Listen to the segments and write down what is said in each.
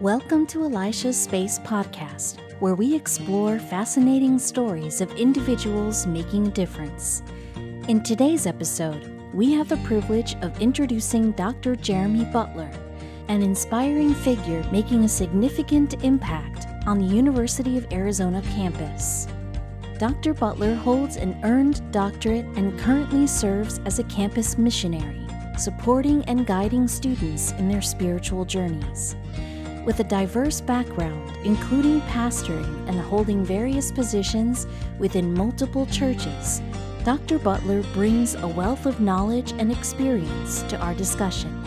Welcome to Elisha's Space Podcast, where we explore fascinating stories of individuals making a difference. In today's episode, we have the privilege of introducing Dr. Jeremy Butler, an inspiring figure making a significant impact on the University of Arizona campus. Dr. Butler holds an earned doctorate and currently serves as a campus missionary, supporting and guiding students in their spiritual journeys. With a diverse background, including pastoring and holding various positions within multiple churches, Dr. Butler brings a wealth of knowledge and experience to our discussion.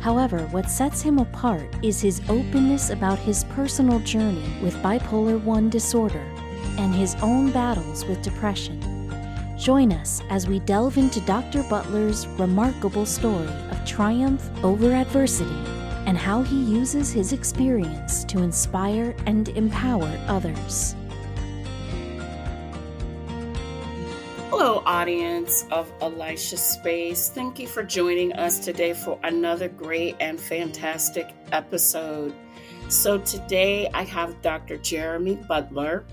However, what sets him apart is his openness about his personal journey with bipolar 1 disorder and his own battles with depression. Join us as we delve into Dr. Butler's remarkable story of triumph over adversity and how he uses his experience to inspire and empower others. Hello, audience of Elisha Space. Thank you for joining us today for another great and fantastic episode. So, today I have Dr. Jeremy Butler.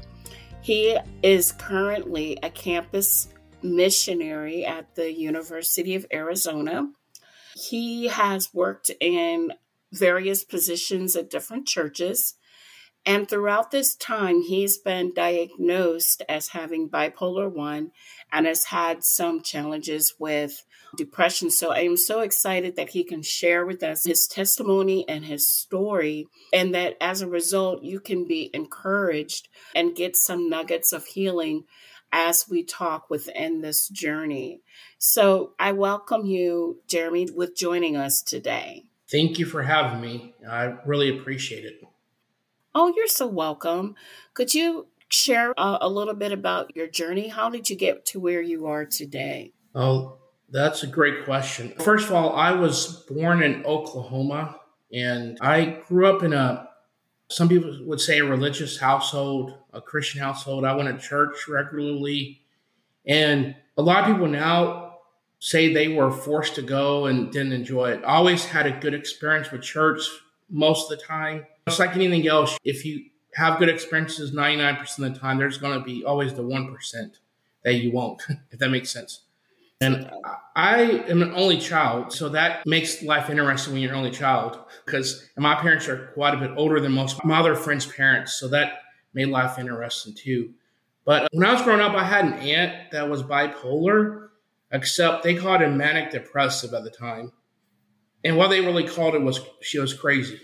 He is currently a campus missionary at the University of Arizona. He has worked in various positions at different churches. And throughout this time, he's been diagnosed as having bipolar 1 and has had some challenges with depression. So I am so excited that he can share with us his testimony and his story, and that as a result, you can be encouraged and get some nuggets of healing as we talk within this journey. So I welcome you, Jeremy, with joining us today. Thank you for having me. I really appreciate it. Oh, you're so welcome. Could you share uh, a little bit about your journey? How did you get to where you are today? Oh, that's a great question. First of all, I was born in Oklahoma and I grew up in a, some people would say a religious household, a Christian household. I went to church regularly. And a lot of people now say they were forced to go and didn't enjoy it. Always had a good experience with church most of the time. It's like anything else. If you have good experiences 99% of the time, there's going to be always the 1% that you won't, if that makes sense. And uh, I am an only child, so that makes life interesting when you're an only child because my parents are quite a bit older than most my other friends' parents, so that made life interesting too. But when I was growing up, I had an aunt that was bipolar, except they called it manic depressive at the time. And what they really called it was she was crazy.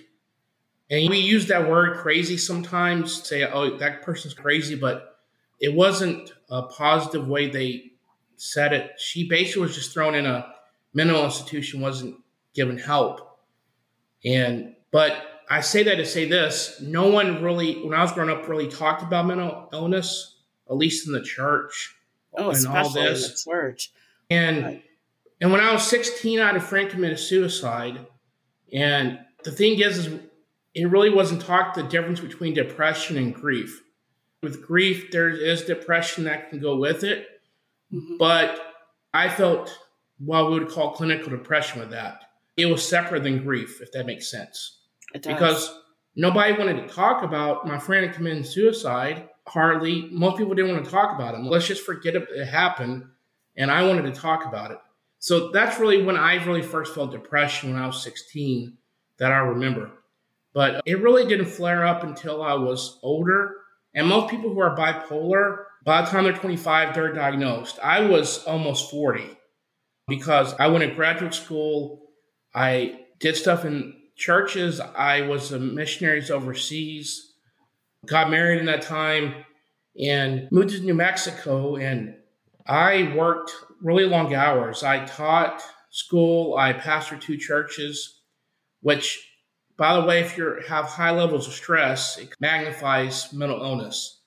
And we use that word crazy sometimes, say, oh, that person's crazy, but it wasn't a positive way they said it. She basically was just thrown in a mental institution, wasn't given help. And, but I say that to say this no one really, when I was growing up, really talked about mental illness, at least in the church. Oh, and all this. in the church. And right. and when I was 16, I had a friend commit suicide. And the thing is, is it really wasn't talked the difference between depression and grief. With grief, there is depression that can go with it, mm-hmm. but I felt what we would call clinical depression with that. It was separate than grief, if that makes sense. Because nobody wanted to talk about my friend committing suicide. Hardly, most people didn't want to talk about him. Let's just forget it happened and I wanted to talk about it. So that's really when I really first felt depression when I was 16 that I remember. But it really didn't flare up until I was older. And most people who are bipolar, by the time they're 25, they're diagnosed. I was almost 40 because I went to graduate school. I did stuff in churches. I was a missionaries overseas, got married in that time, and moved to New Mexico. And I worked really long hours. I taught school, I pastored two churches, which, by the way, if you have high levels of stress, it magnifies mental illness.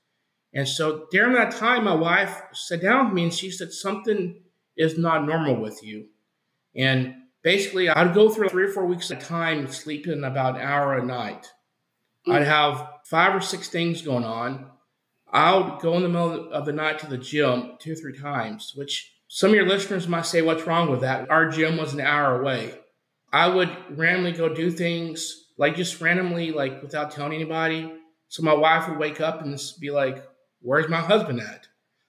And so during that time, my wife sat down with me and she said, Something is not normal with you. And basically, I'd go through three or four weeks at a time sleeping about an hour a night. I'd mm. have five or six things going on. I would go in the middle of the night to the gym two or three times, which some of your listeners might say, What's wrong with that? Our gym was an hour away. I would randomly go do things like just randomly, like without telling anybody. So my wife would wake up and be like, Where's my husband at?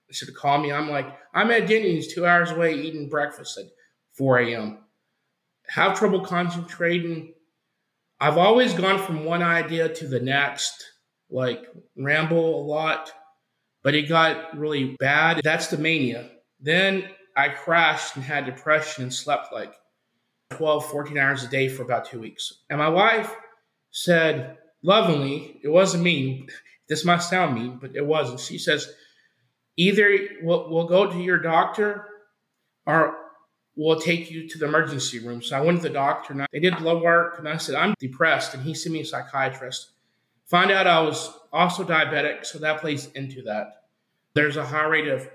She would call me. I'm like, I'm at Denny's two hours away eating breakfast at 4 a.m. Have trouble concentrating. I've always gone from one idea to the next, like ramble a lot, but it got really bad. That's the mania. Then I crashed and had depression and slept like 12, 14 hours a day for about two weeks. And my wife said lovingly, it wasn't mean. This might sound mean, but it wasn't. She says, either we'll, we'll go to your doctor or we'll take you to the emergency room. So I went to the doctor and I, they did blood work and I said, I'm depressed. And he sent me a psychiatrist. Find out I was also diabetic. So that plays into that. There's a high rate of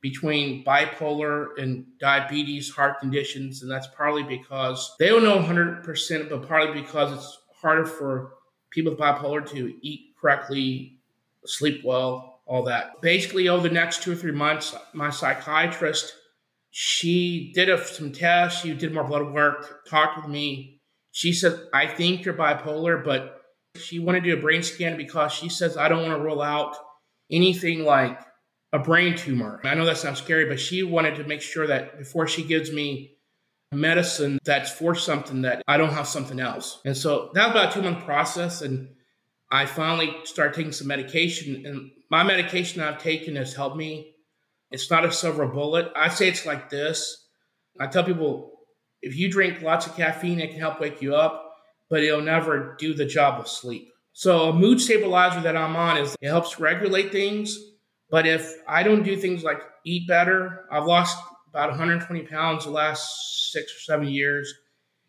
between bipolar and diabetes heart conditions. And that's partly because they don't know 100%, but partly because it's harder for people with bipolar to eat correctly, sleep well, all that. Basically, over the next two or three months, my psychiatrist, she did a, some tests, she did more blood work, talked with me. She said, I think you're bipolar, but she wanted to do a brain scan because she says, I don't want to rule out anything like a brain tumor. I know that sounds scary, but she wanted to make sure that before she gives me medicine that's for something that I don't have something else. And so that was about a two month process. And I finally started taking some medication. And my medication I've taken has helped me. It's not a silver bullet. I say it's like this. I tell people if you drink lots of caffeine, it can help wake you up, but it'll never do the job of sleep. So a mood stabilizer that I'm on is it helps regulate things but if I don't do things like eat better, I've lost about 120 pounds the last six or seven years.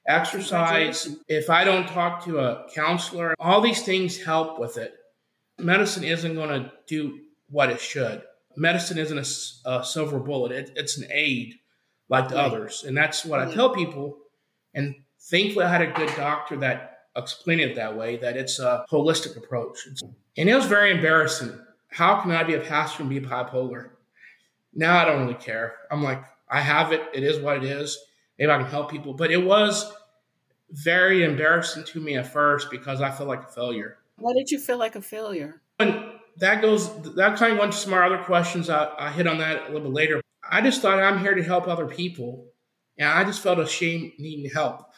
Exercise, if I don't talk to a counselor, all these things help with it. Medicine isn't going to do what it should. Medicine isn't a, a silver bullet, it, it's an aid like the right. others. And that's what I tell people. And thankfully, I had a good doctor that explained it that way that it's a holistic approach. And it was very embarrassing how can I be a pastor and be bipolar? Now I don't really care. I'm like, I have it. It is what it is. Maybe I can help people. But it was very embarrassing to me at first because I felt like a failure. Why did you feel like a failure? And that goes, that kind of went to some of our other questions. I, I hit on that a little bit later. I just thought I'm here to help other people. And I just felt ashamed needing help,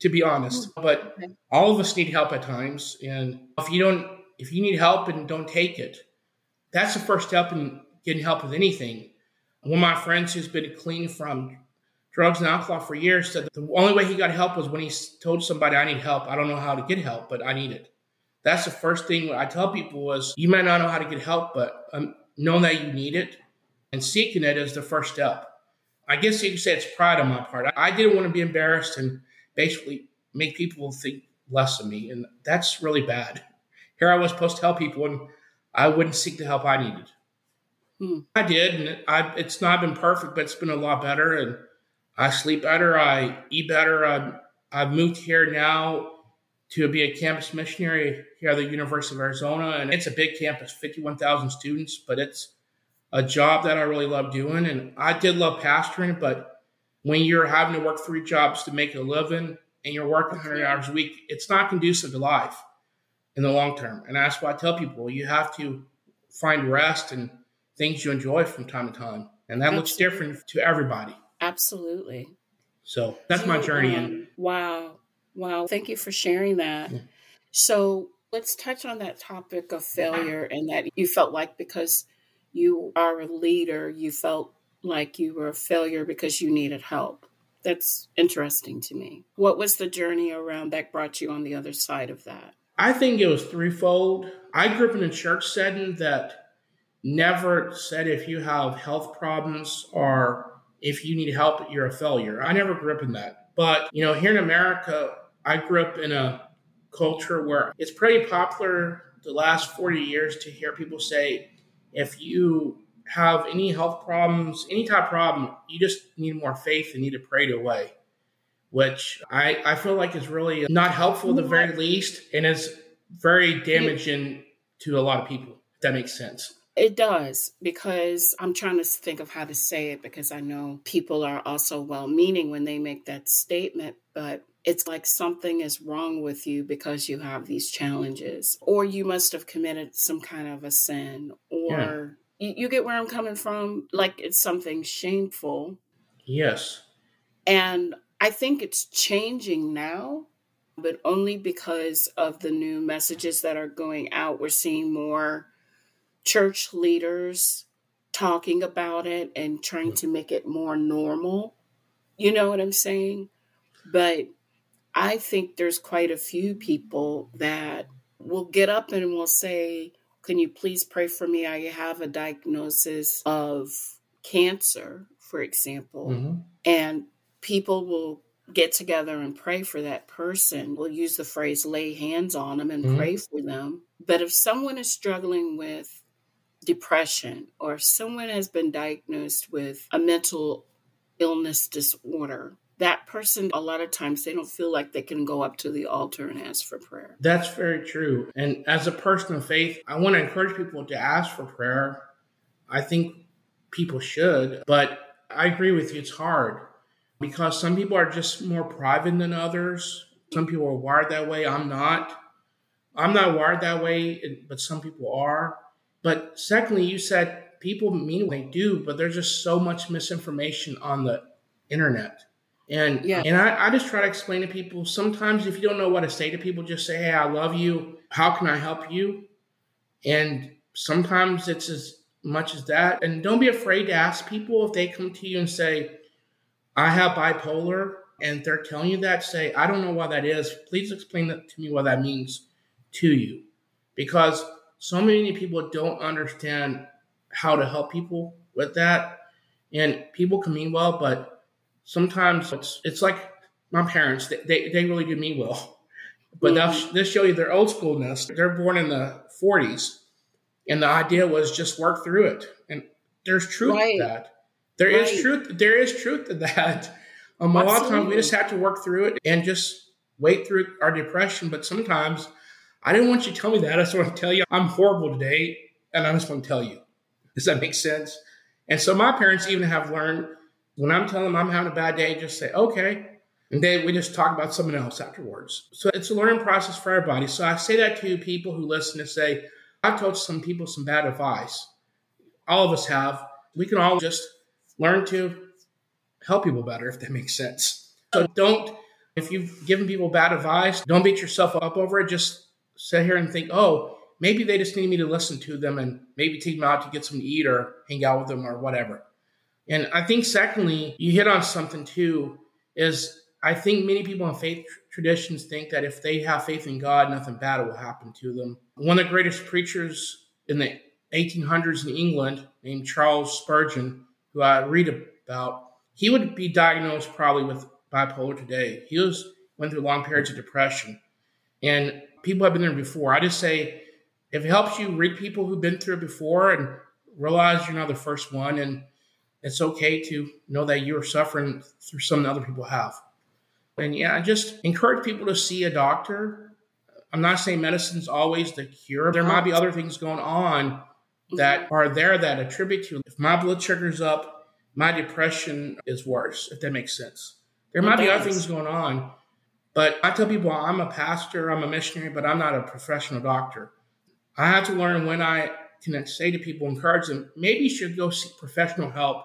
to be honest. Hmm. But all of us need help at times. And if you don't, if you need help and don't take it, that's the first step in getting help with anything. One of my friends who's been clean from drugs and alcohol for years said the only way he got help was when he told somebody, I need help. I don't know how to get help, but I need it. That's the first thing I tell people was you might not know how to get help, but um, knowing that you need it and seeking it is the first step. I guess you could say it's pride on my part. I didn't want to be embarrassed and basically make people think less of me. And that's really bad. Here I was supposed to help people and I wouldn't seek the help I needed. Hmm. I did, and I, it's not been perfect, but it's been a lot better. And I sleep better, I eat better. I, I've moved here now to be a campus missionary here at the University of Arizona, and it's a big campus, 51,000 students, but it's a job that I really love doing. And I did love pastoring, but when you're having to work three jobs to make a living and you're working 100 hours a week, it's not conducive to life in the long term. And that's why I tell people you have to find rest and things you enjoy from time to time. And that Absolutely. looks different to everybody. Absolutely. So that's my journey. Um. Wow. Wow. Thank you for sharing that. Yeah. So let's touch on that topic of failure and that you felt like because you are a leader, you felt like you were a failure because you needed help. That's interesting to me. What was the journey around that brought you on the other side of that? I think it was threefold. I grew up in a church setting that never said if you have health problems or if you need help, you're a failure. I never grew up in that. But, you know, here in America, I grew up in a culture where it's pretty popular the last 40 years to hear people say, if you have any health problems, any type of problem, you just need more faith and need to pray it away which I, I feel like is really not helpful at the very least and is very damaging to a lot of people, if that makes sense. It does because I'm trying to think of how to say it because I know people are also well meaning when they make that statement. But it's like something is wrong with you because you have these challenges, or you must have committed some kind of a sin, or yeah. you, you get where I'm coming from. Like it's something shameful. Yes. And I think it's changing now, but only because of the new messages that are going out. We're seeing more church leaders talking about it and trying to make it more normal. You know what I'm saying? But I think there's quite a few people that will get up and will say, Can you please pray for me? I have a diagnosis of cancer, for example. Mm-hmm. And people will get together and pray for that person. We'll use the phrase lay hands on them and mm-hmm. pray for them. But if someone is struggling with depression or if someone has been diagnosed with a mental illness disorder, that person, a lot of times, they don't feel like they can go up to the altar and ask for prayer. That's very true. And as a person of faith, I want to encourage people to ask for prayer. I think people should, but I agree with you, it's hard because some people are just more private than others. Some people are wired that way. I'm not. I'm not wired that way, but some people are. But secondly, you said people mean what they do, but there's just so much misinformation on the internet. And yeah. and I, I just try to explain to people sometimes if you don't know what to say to people, just say, Hey, I love you. How can I help you? And sometimes it's as much as that. And don't be afraid to ask people if they come to you and say, I have bipolar, and they're telling you that, say, I don't know why that is. Please explain that to me what that means to you. Because so many people don't understand how to help people with that. And people can mean well, but sometimes it's it's like my parents. They they, they really do me well, but mm-hmm. this show you their old schoolness. They're born in the '40s, and the idea was just work through it. And there's truth right. to that. There right. is truth. There is truth to that. Um, a lot of times we just have to work through it and just wait through our depression. But sometimes I didn't want you to tell me that. I just want to tell you I'm horrible today, and I just want to tell you. Does that make sense? And so my parents even have learned when I'm telling them I'm having a bad day, just say, okay. And then we just talk about something else afterwards. So it's a learning process for everybody. So I say that to people who listen to say, I've told some people some bad advice. All of us have. We can all just learn to help people better, if that makes sense. So don't, if you've given people bad advice, don't beat yourself up over it. Just sit here and think, oh, maybe they just need me to listen to them and maybe take them out to get something to eat or hang out with them or whatever. And I think, secondly, you hit on something too, is I think many people in faith traditions think that if they have faith in God, nothing bad will happen to them. One of the greatest preachers in the 1800s in England, named Charles Spurgeon, who I read about, he would be diagnosed probably with bipolar today. He was went through long periods of depression, and people have been there before. I just say, if it helps you read people who've been through it before and realize you're not the first one, and it's okay to know that you're suffering through something other people have. And yeah, I just encourage people to see a doctor. I'm not saying medicine's always the cure. There might be other things going on that mm-hmm. are there that attribute to if my blood sugar's up, my depression is worse, if that makes sense. There might be other things going on, but I tell people I'm a pastor, I'm a missionary, but I'm not a professional doctor. I have to learn when I can say to people, encourage them, maybe you should go seek professional help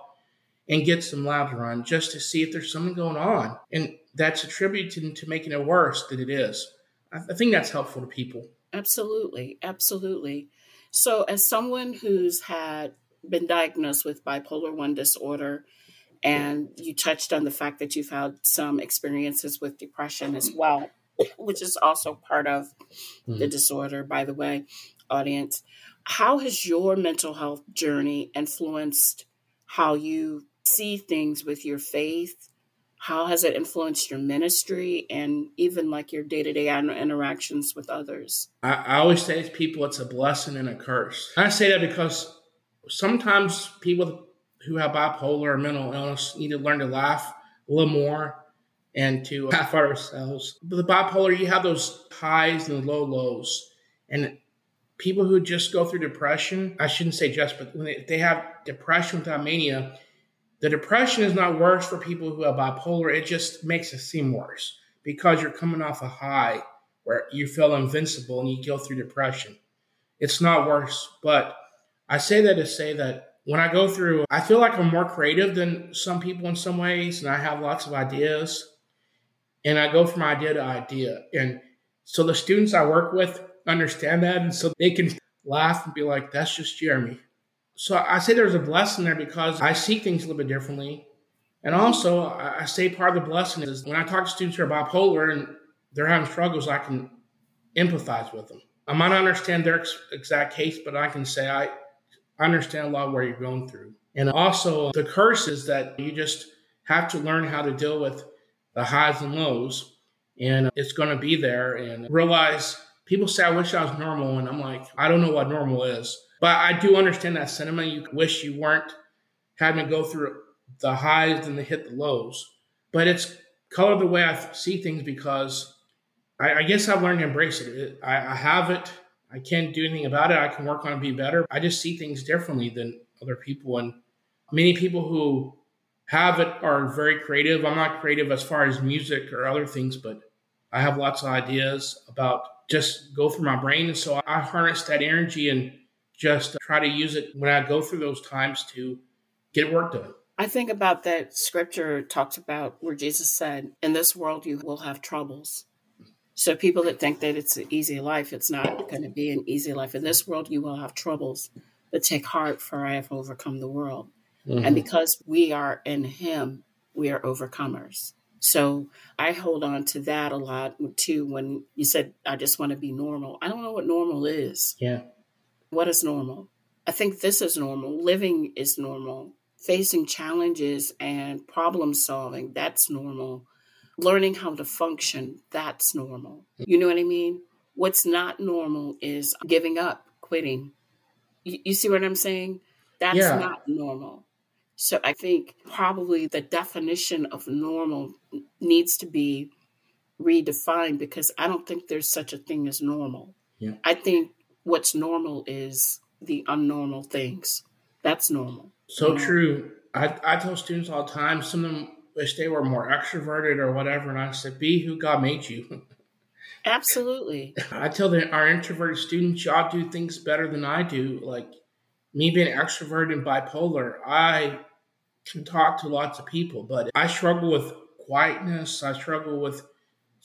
and get some labs run just to see if there's something going on. And that's attributed to making it worse than it is. I think that's helpful to people. Absolutely. Absolutely. So, as someone who's had been diagnosed with bipolar 1 disorder, and you touched on the fact that you've had some experiences with depression as well, which is also part of mm-hmm. the disorder, by the way, audience. How has your mental health journey influenced how you see things with your faith? How has it influenced your ministry and even like your day to day interactions with others? I, I always say to people, it's a blessing and a curse. I say that because sometimes people who have bipolar or mental illness need to learn to laugh a little more and to laugh at ourselves. But the bipolar, you have those highs and low lows. And people who just go through depression, I shouldn't say just, but when they, they have depression without mania, the depression is not worse for people who have bipolar. It just makes it seem worse because you're coming off a high where you feel invincible and you go through depression. It's not worse. But I say that to say that when I go through, I feel like I'm more creative than some people in some ways, and I have lots of ideas. And I go from idea to idea. And so the students I work with understand that. And so they can laugh and be like, that's just Jeremy. So I say there's a blessing there because I see things a little bit differently. And also, I say part of the blessing is when I talk to students who are bipolar and they're having struggles, I can empathize with them. I might not understand their exact case, but I can say I understand a lot of where you're going through. And also, the curse is that you just have to learn how to deal with the highs and lows, and it's going to be there. And realize people say, I wish I was normal. And I'm like, I don't know what normal is. But I do understand that sentiment. You wish you weren't having to go through the highs and the hit the lows. But it's color the way I see things because I, I guess I've learned to embrace it. I, I, have it. I can't do anything about it. I can work on it, be better. I just see things differently than other people. And many people who have it are very creative. I'm not creative as far as music or other things, but I have lots of ideas about just go through my brain. And so I harness that energy and just try to use it when I go through those times to get work done. I think about that scripture talks about where Jesus said, In this world you will have troubles. So people that think that it's an easy life, it's not going to be an easy life. In this world you will have troubles, but take heart, for I have overcome the world. Mm-hmm. And because we are in Him, we are overcomers. So I hold on to that a lot too. When you said, I just want to be normal, I don't know what normal is. Yeah. What is normal? I think this is normal. Living is normal. Facing challenges and problem solving, that's normal. Learning how to function, that's normal. You know what I mean? What's not normal is giving up, quitting. You, you see what I'm saying? That's yeah. not normal. So I think probably the definition of normal needs to be redefined because I don't think there's such a thing as normal. Yeah. I think what's normal is the unnormal things. That's normal. So true. I, I tell students all the time, some of them wish they were more extroverted or whatever, and I said, be who God made you. Absolutely. I tell the, our introverted students, y'all do things better than I do. Like me being extroverted and bipolar, I can talk to lots of people, but I struggle with quietness. I struggle with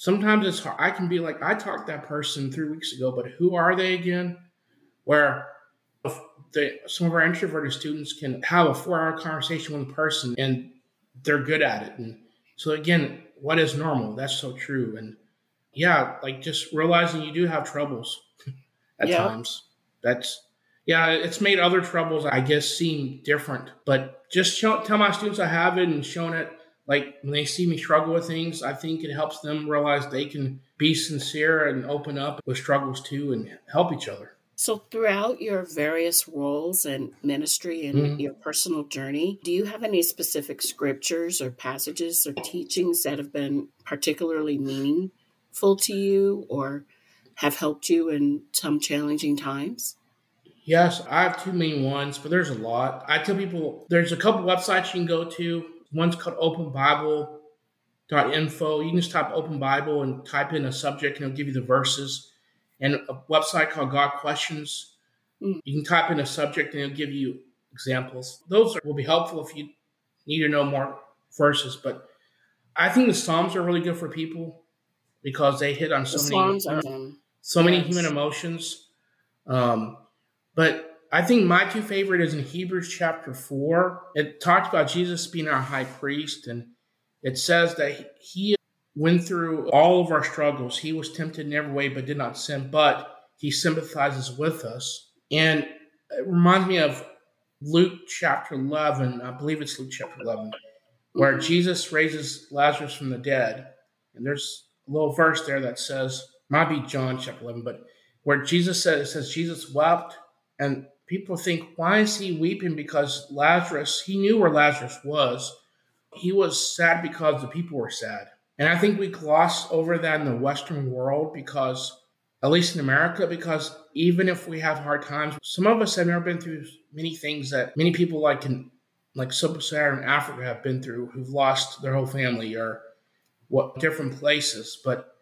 sometimes it's hard. I can be like, I talked to that person three weeks ago, but who are they again? Where the, some of our introverted students can have a four hour conversation with a person and they're good at it. And so, again, what is normal? That's so true. And yeah, like just realizing you do have troubles at yeah. times. That's yeah, it's made other troubles, I guess, seem different. But just show, tell my students I have it and showing it, like when they see me struggle with things, I think it helps them realize they can be sincere and open up with struggles too and help each other. So, throughout your various roles and ministry and mm-hmm. your personal journey, do you have any specific scriptures or passages or teachings that have been particularly meaningful to you or have helped you in some challenging times? Yes, I have two main ones, but there's a lot. I tell people there's a couple websites you can go to. One's called openbible.info. You can just type open Bible and type in a subject and it'll give you the verses. And a website called Got Questions. Mm. You can type in a subject and it'll give you examples. Those will be helpful if you need to know more verses. But I think the Psalms are really good for people because they hit on so the many so yes. many human emotions. Um, but I think my two favorite is in Hebrews chapter 4. It talks about Jesus being our high priest, and it says that he went through all of our struggles. He was tempted in every way, but did not sin, but he sympathizes with us. And it reminds me of Luke chapter 11. I believe it's Luke chapter 11, where Jesus raises Lazarus from the dead. And there's a little verse there that says, might be John chapter 11, but where Jesus says, it says, Jesus wept and people think, why is he weeping? Because Lazarus, he knew where Lazarus was. He was sad because the people were sad. And I think we gloss over that in the Western world because, at least in America, because even if we have hard times, some of us have never been through many things that many people like in like sub-Saharan Africa have been through, who've lost their whole family or what different places. But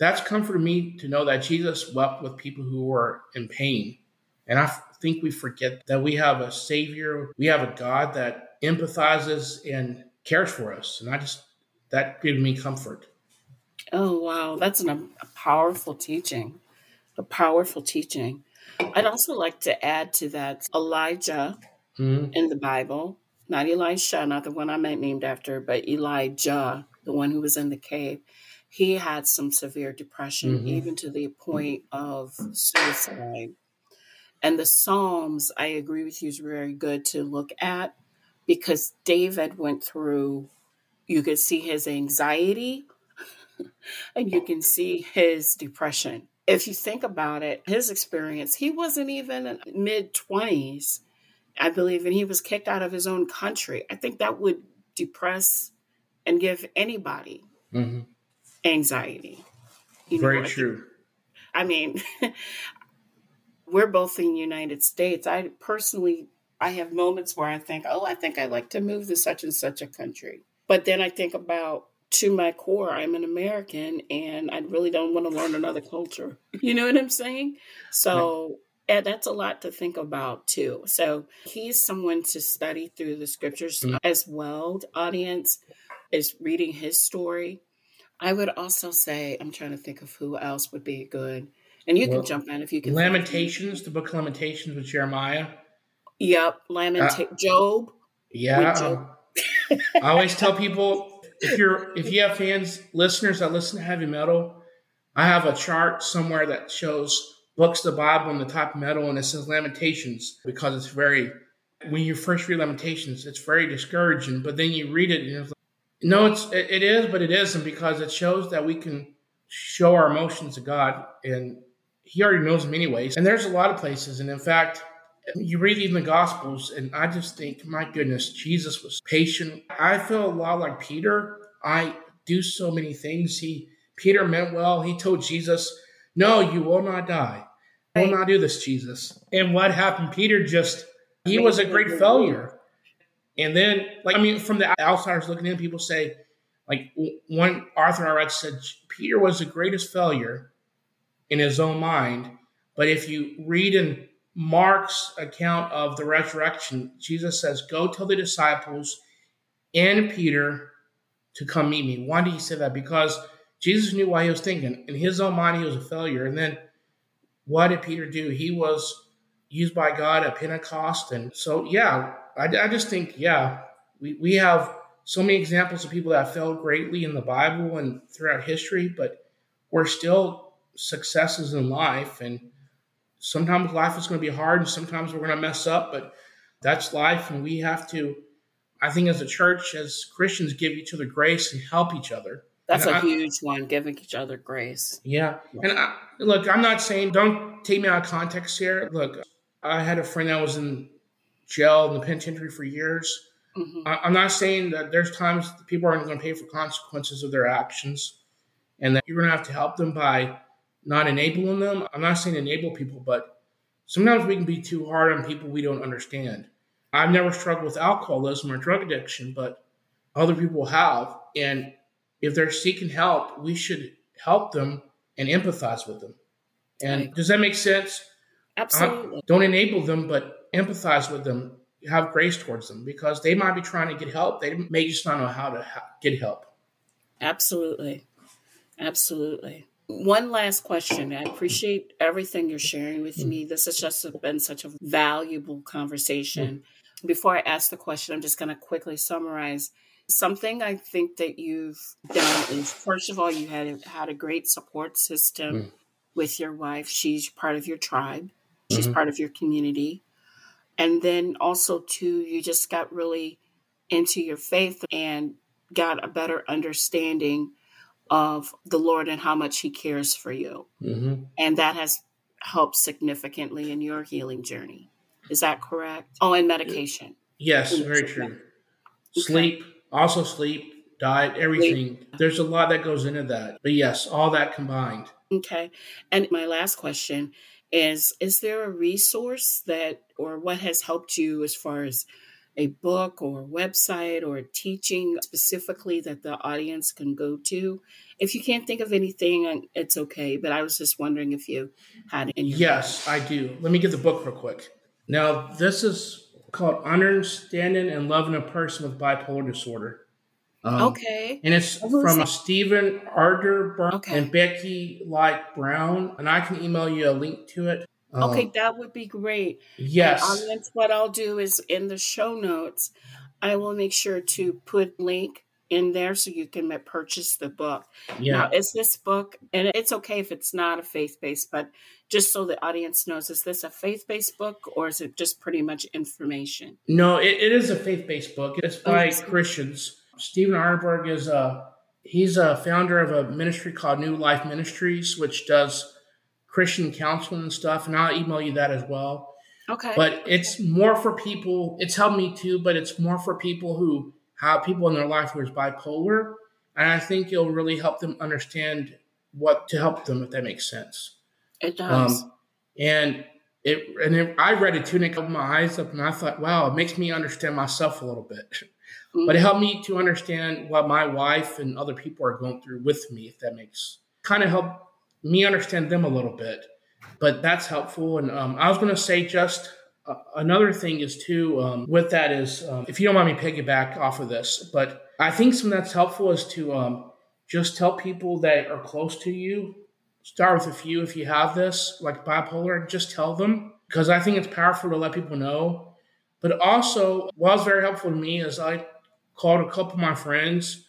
that's comforted me to know that Jesus wept with people who were in pain. And I think we forget that we have a Savior, we have a God that empathizes and cares for us. And I just, that gives me comfort. Oh, wow. That's an, a powerful teaching. A powerful teaching. I'd also like to add to that Elijah mm-hmm. in the Bible, not Elisha, not the one I meant named after, but Elijah, the one who was in the cave. He had some severe depression, mm-hmm. even to the point of suicide. And the Psalms, I agree with you, is very good to look at because David went through, you could see his anxiety and you can see his depression. If you think about it, his experience, he wasn't even in mid 20s, I believe, and he was kicked out of his own country. I think that would depress and give anybody mm-hmm. anxiety. You Very true. I mean, we're both in the United States. I personally, I have moments where I think, oh, I think I'd like to move to such and such a country. But then I think about to my core, I'm an American and I really don't want to learn another culture. You know what I'm saying? So right. that's a lot to think about too. So he's someone to study through the scriptures mm-hmm. as well. The audience is reading his story. I would also say, I'm trying to think of who else would be good. And you well, can jump in if you can. Lamentations, the book of Lamentations with Jeremiah. Yep, Lamentation. Uh, Job. Yeah. Job. I always tell people if you're if you have fans listeners that listen to heavy metal, I have a chart somewhere that shows books the Bible on the top metal and it says Lamentations because it's very when you first read Lamentations, it's very discouraging. But then you read it and it's like, no, it's it, it is, but it isn't because it shows that we can show our emotions to God and He already knows him anyways. And there's a lot of places, and in fact, you read even the Gospels, and I just think, my goodness, Jesus was patient. I feel a lot like Peter. I do so many things. He Peter meant well. He told Jesus, "No, you will not die. I will not do this, Jesus." And what happened? Peter just he was a great failure. And then, like I mean, from the outsiders looking in, people say, like one Arthur I read said, Peter was the greatest failure in his own mind. But if you read in Mark's account of the resurrection, Jesus says, Go tell the disciples and Peter to come meet me. Why did he say that? Because Jesus knew why he was thinking. In his own mind, he was a failure. And then what did Peter do? He was used by God at Pentecost. And so, yeah, I, I just think, yeah, we, we have so many examples of people that failed greatly in the Bible and throughout history, but we're still successes in life. And sometimes life is going to be hard and sometimes we're going to mess up, but that's life. And we have to, I think, as a church, as Christians, give each other grace and help each other. That's and a I, huge one, giving each other grace. Yeah. And I, look, I'm not saying, don't take me out of context here. Look, I had a friend that was in jail in the penitentiary for years. Mm-hmm. I, I'm not saying that there's times people aren't going to pay for consequences of their actions and that you're going to have to help them by not enabling them. I'm not saying enable people, but sometimes we can be too hard on people we don't understand. I've never struggled with alcoholism or drug addiction, but other people have. And if they're seeking help, we should help them and empathize with them. And right. does that make sense? Absolutely. don't enable them, but empathize with them. Have grace towards them because they might be trying to get help. They may just not know how to ha- get help. Absolutely. Absolutely. One last question. I appreciate everything you're sharing with me. This has just been such a valuable conversation. Before I ask the question, I'm just going to quickly summarize. Something I think that you've done is, first of all, you had had a great support system mm. with your wife. She's part of your tribe. She's mm-hmm. part of your community. And then also, too, you just got really into your faith and got a better understanding of the Lord and how much He cares for you. Mm-hmm. And that has helped significantly in your healing journey. Is that correct? Oh, and medication. Yes, very true. Okay. Sleep, also sleep, diet, everything. Sleep. There's a lot that goes into that. But yes, all that combined. Okay. And my last question is Is there a resource that, or what has helped you as far as a book or a website or a teaching specifically that the audience can go to? If you can't think of anything, uh, it's okay. But I was just wondering if you had any. Yes, I do. Let me get the book real quick. Now, this is called Understanding and Loving a Person with Bipolar Disorder. Um, okay. And it's from that? Stephen Arterburn okay. and Becky Light Brown. And I can email you a link to it. Okay, um, that would be great. Yes. audience, what I'll do is in the show notes, I will make sure to put link in there so you can purchase the book. Yeah. Now, is this book, and it's okay if it's not a faith based, but just so the audience knows, is this a faith based book or is it just pretty much information? No, it, it is a faith based book. It's by okay. Christians. Stephen Arterburn is a he's a founder of a ministry called New Life Ministries, which does Christian counseling and stuff. And I'll email you that as well. Okay. But it's more for people. It's helped me too, but it's more for people who have people in their life who is bipolar, and I think it'll really help them understand what to help them if that makes sense. It does. Um, and it and it, I read it too, and it opened my eyes up, and I thought, wow, it makes me understand myself a little bit. Mm-hmm. But it helped me to understand what my wife and other people are going through with me, if that makes kind of help me understand them a little bit. But that's helpful. And um, I was going to say just uh, another thing is too um, with that is um, if you don't mind me piggyback off of this, but I think something that's helpful is to um, just tell people that are close to you. Start with a few if you have this, like bipolar, just tell them because I think it's powerful to let people know. But also, what was very helpful to me is I called a couple of my friends,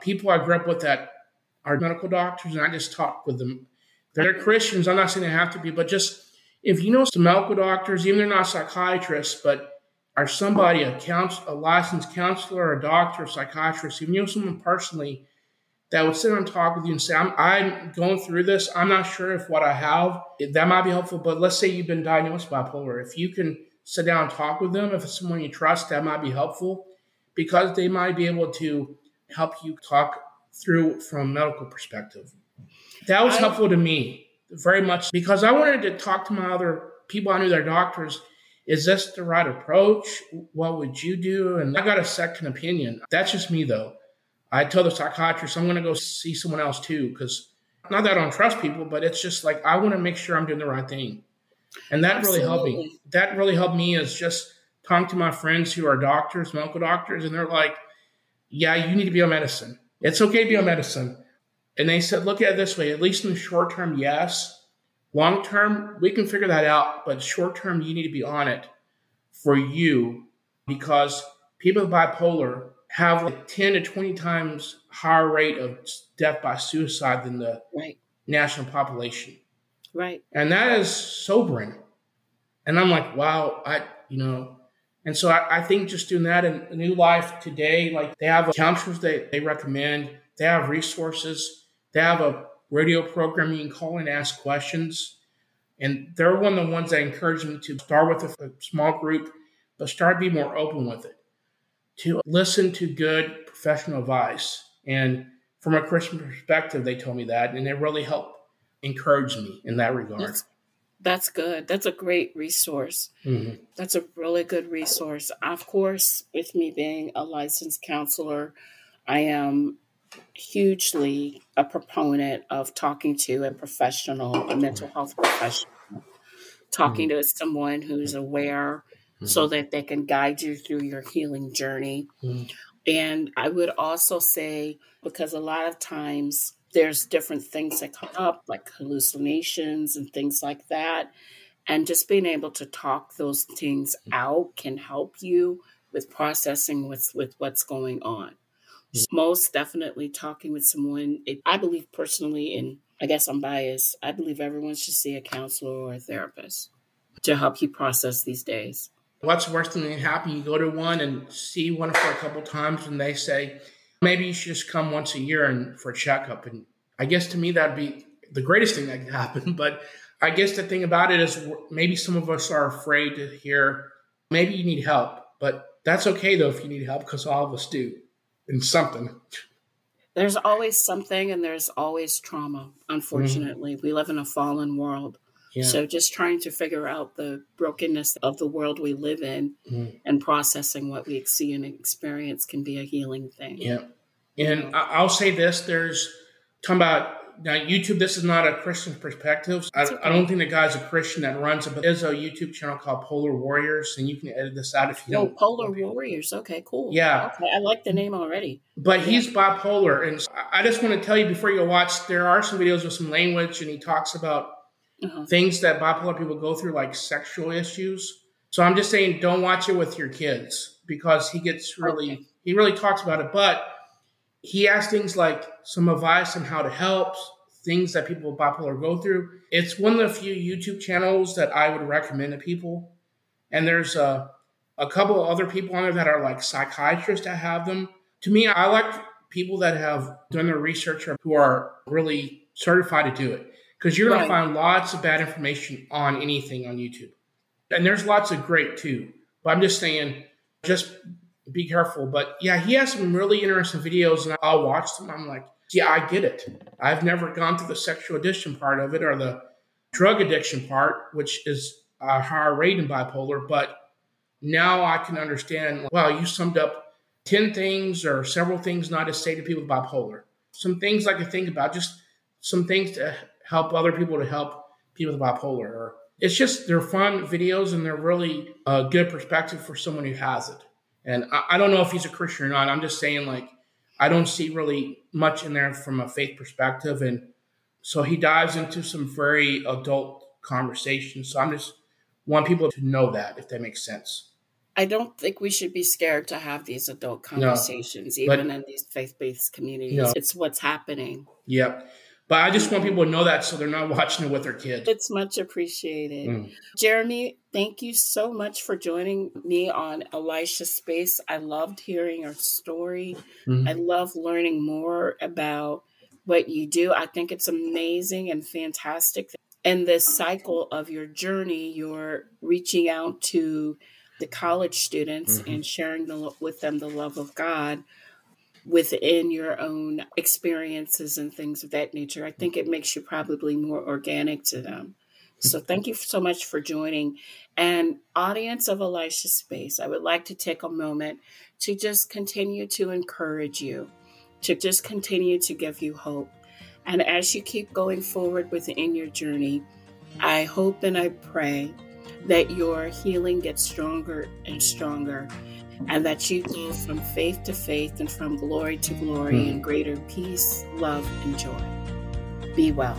people I grew up with that are medical doctors, and I just talked with them. They're Christians. I'm not saying they have to be, but just if you know some medical doctors, even they're not psychiatrists, but are somebody, a, counsel, a licensed counselor, a doctor, a psychiatrist, even you know someone personally that would sit and talk with you and say, I'm, I'm going through this. I'm not sure if what I have, that might be helpful, but let's say you've been diagnosed bipolar. If you can sit down and talk with them, if it's someone you trust, that might be helpful because they might be able to help you talk through from a medical perspective. That was I, helpful to me very much because I wanted to talk to my other people I knew their doctors. Is this the right approach? What would you do? And I got a second opinion. That's just me though. I told the psychiatrist I'm going to go see someone else too because not that I don't trust people, but it's just like I want to make sure I'm doing the right thing. And that Absolutely. really helped me. That really helped me is just talking to my friends who are doctors, medical doctors, and they're like, yeah, you need to be on medicine. It's okay to be on medicine. And they said, look at it this way, at least in the short term, yes. Long term, we can figure that out, but short term, you need to be on it for you because people with bipolar have like 10 to 20 times higher rate of death by suicide than the right. national population. Right. And that is sobering. And I'm like, wow, I, you know, and so I, I think just doing that in New Life today, like they have counselors that they recommend, they have resources, they have a radio program you can call and ask questions. And they're one of the ones that encourage me to start with a, a small group, but start to be more open with it, to listen to good professional advice. And from a Christian perspective, they told me that, and it really helped encourage me in that regard. That's, that's good. That's a great resource. Mm-hmm. That's a really good resource. Of course, with me being a licensed counselor, I am hugely a proponent of talking to a professional, a mental health professional, talking mm-hmm. to someone who's aware mm-hmm. so that they can guide you through your healing journey. Mm-hmm. And I would also say, because a lot of times there's different things that come up, like hallucinations and things like that. And just being able to talk those things out can help you with processing with, with what's going on. Most definitely talking with someone. It, I believe personally, and I guess I'm biased, I believe everyone should see a counselor or a therapist to help you process these days. What's worse than that happen? You go to one and see one for a couple times, and they say, maybe you should just come once a year and for a checkup. And I guess to me that'd be the greatest thing that could happen. But I guess the thing about it is maybe some of us are afraid to hear maybe you need help, but that's okay though if you need help because all of us do in something. There's always something, and there's always trauma. Unfortunately, mm-hmm. we live in a fallen world. Yeah. So just trying to figure out the brokenness of the world we live in mm. and processing what we see and experience can be a healing thing. Yeah. And I'll say this there's talking about now YouTube. This is not a Christian perspective. I, okay. I, don't think the guy's a Christian that runs it, but there's a YouTube channel called Polar Warriors, and you can edit this out if you oh, don't. Polar Warriors. Okay, cool. Yeah, okay, I like the name already. But yeah. he's bipolar, and I just want to tell you before you watch, there are some videos with some language, and he talks about uh-huh. things that bipolar people go through, like sexual issues. So I'm just saying, don't watch it with your kids because he gets really, okay. he really talks about it, but he has things like some advice on how to help, things that people with bipolar go through. It's one of the few YouTube channels that I would recommend to people. And there's a, a couple of other people on there that are like psychiatrists that have them. To me, I like people that have done their research or who are really certified to do it because you're going to find lots of bad information on anything on YouTube. And there's lots of great too. But I'm just saying, just be careful. But yeah, he has some really interesting videos, and I'll watch them. I'm like, yeah, I get it. I've never gone through the sexual addiction part of it or the drug addiction part, which is a higher rate in bipolar. But now I can understand. Well, you summed up ten things or several things not to say to people with bipolar. Some things I could think about, just some things to help other people to help people with bipolar. Or it's just they're fun videos and they're really a good perspective for someone who has it. And I, I don't know if he's a Christian or not. I'm just saying, like, I don't see really much in there from a faith perspective. And so he dives into some very adult conversations. So I'm just want people to know that, if that makes sense. I don't think we should be scared to have these adult conversations, no, even in these faith based communities. No. It's what's happening. Yep. But I just want people to know that so they're not watching it with their kids. It's much appreciated. Mm. Jeremy, thank you so much for joining me on Elisha Space. I loved hearing your story. Mm-hmm. I love learning more about what you do. I think it's amazing and fantastic. And this cycle of your journey, you're reaching out to the college students mm-hmm. and sharing the, with them the love of God within your own experiences and things of that nature. I think it makes you probably more organic to them. So thank you so much for joining. And audience of Elisha Space, I would like to take a moment to just continue to encourage you, to just continue to give you hope. And as you keep going forward within your journey, I hope and I pray that your healing gets stronger and stronger and that you go from faith to faith and from glory to glory mm. in greater peace, love, and joy. Be well.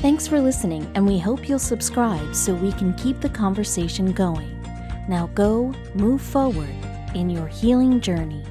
Thanks for listening, and we hope you'll subscribe so we can keep the conversation going. Now go, move forward in your healing journey.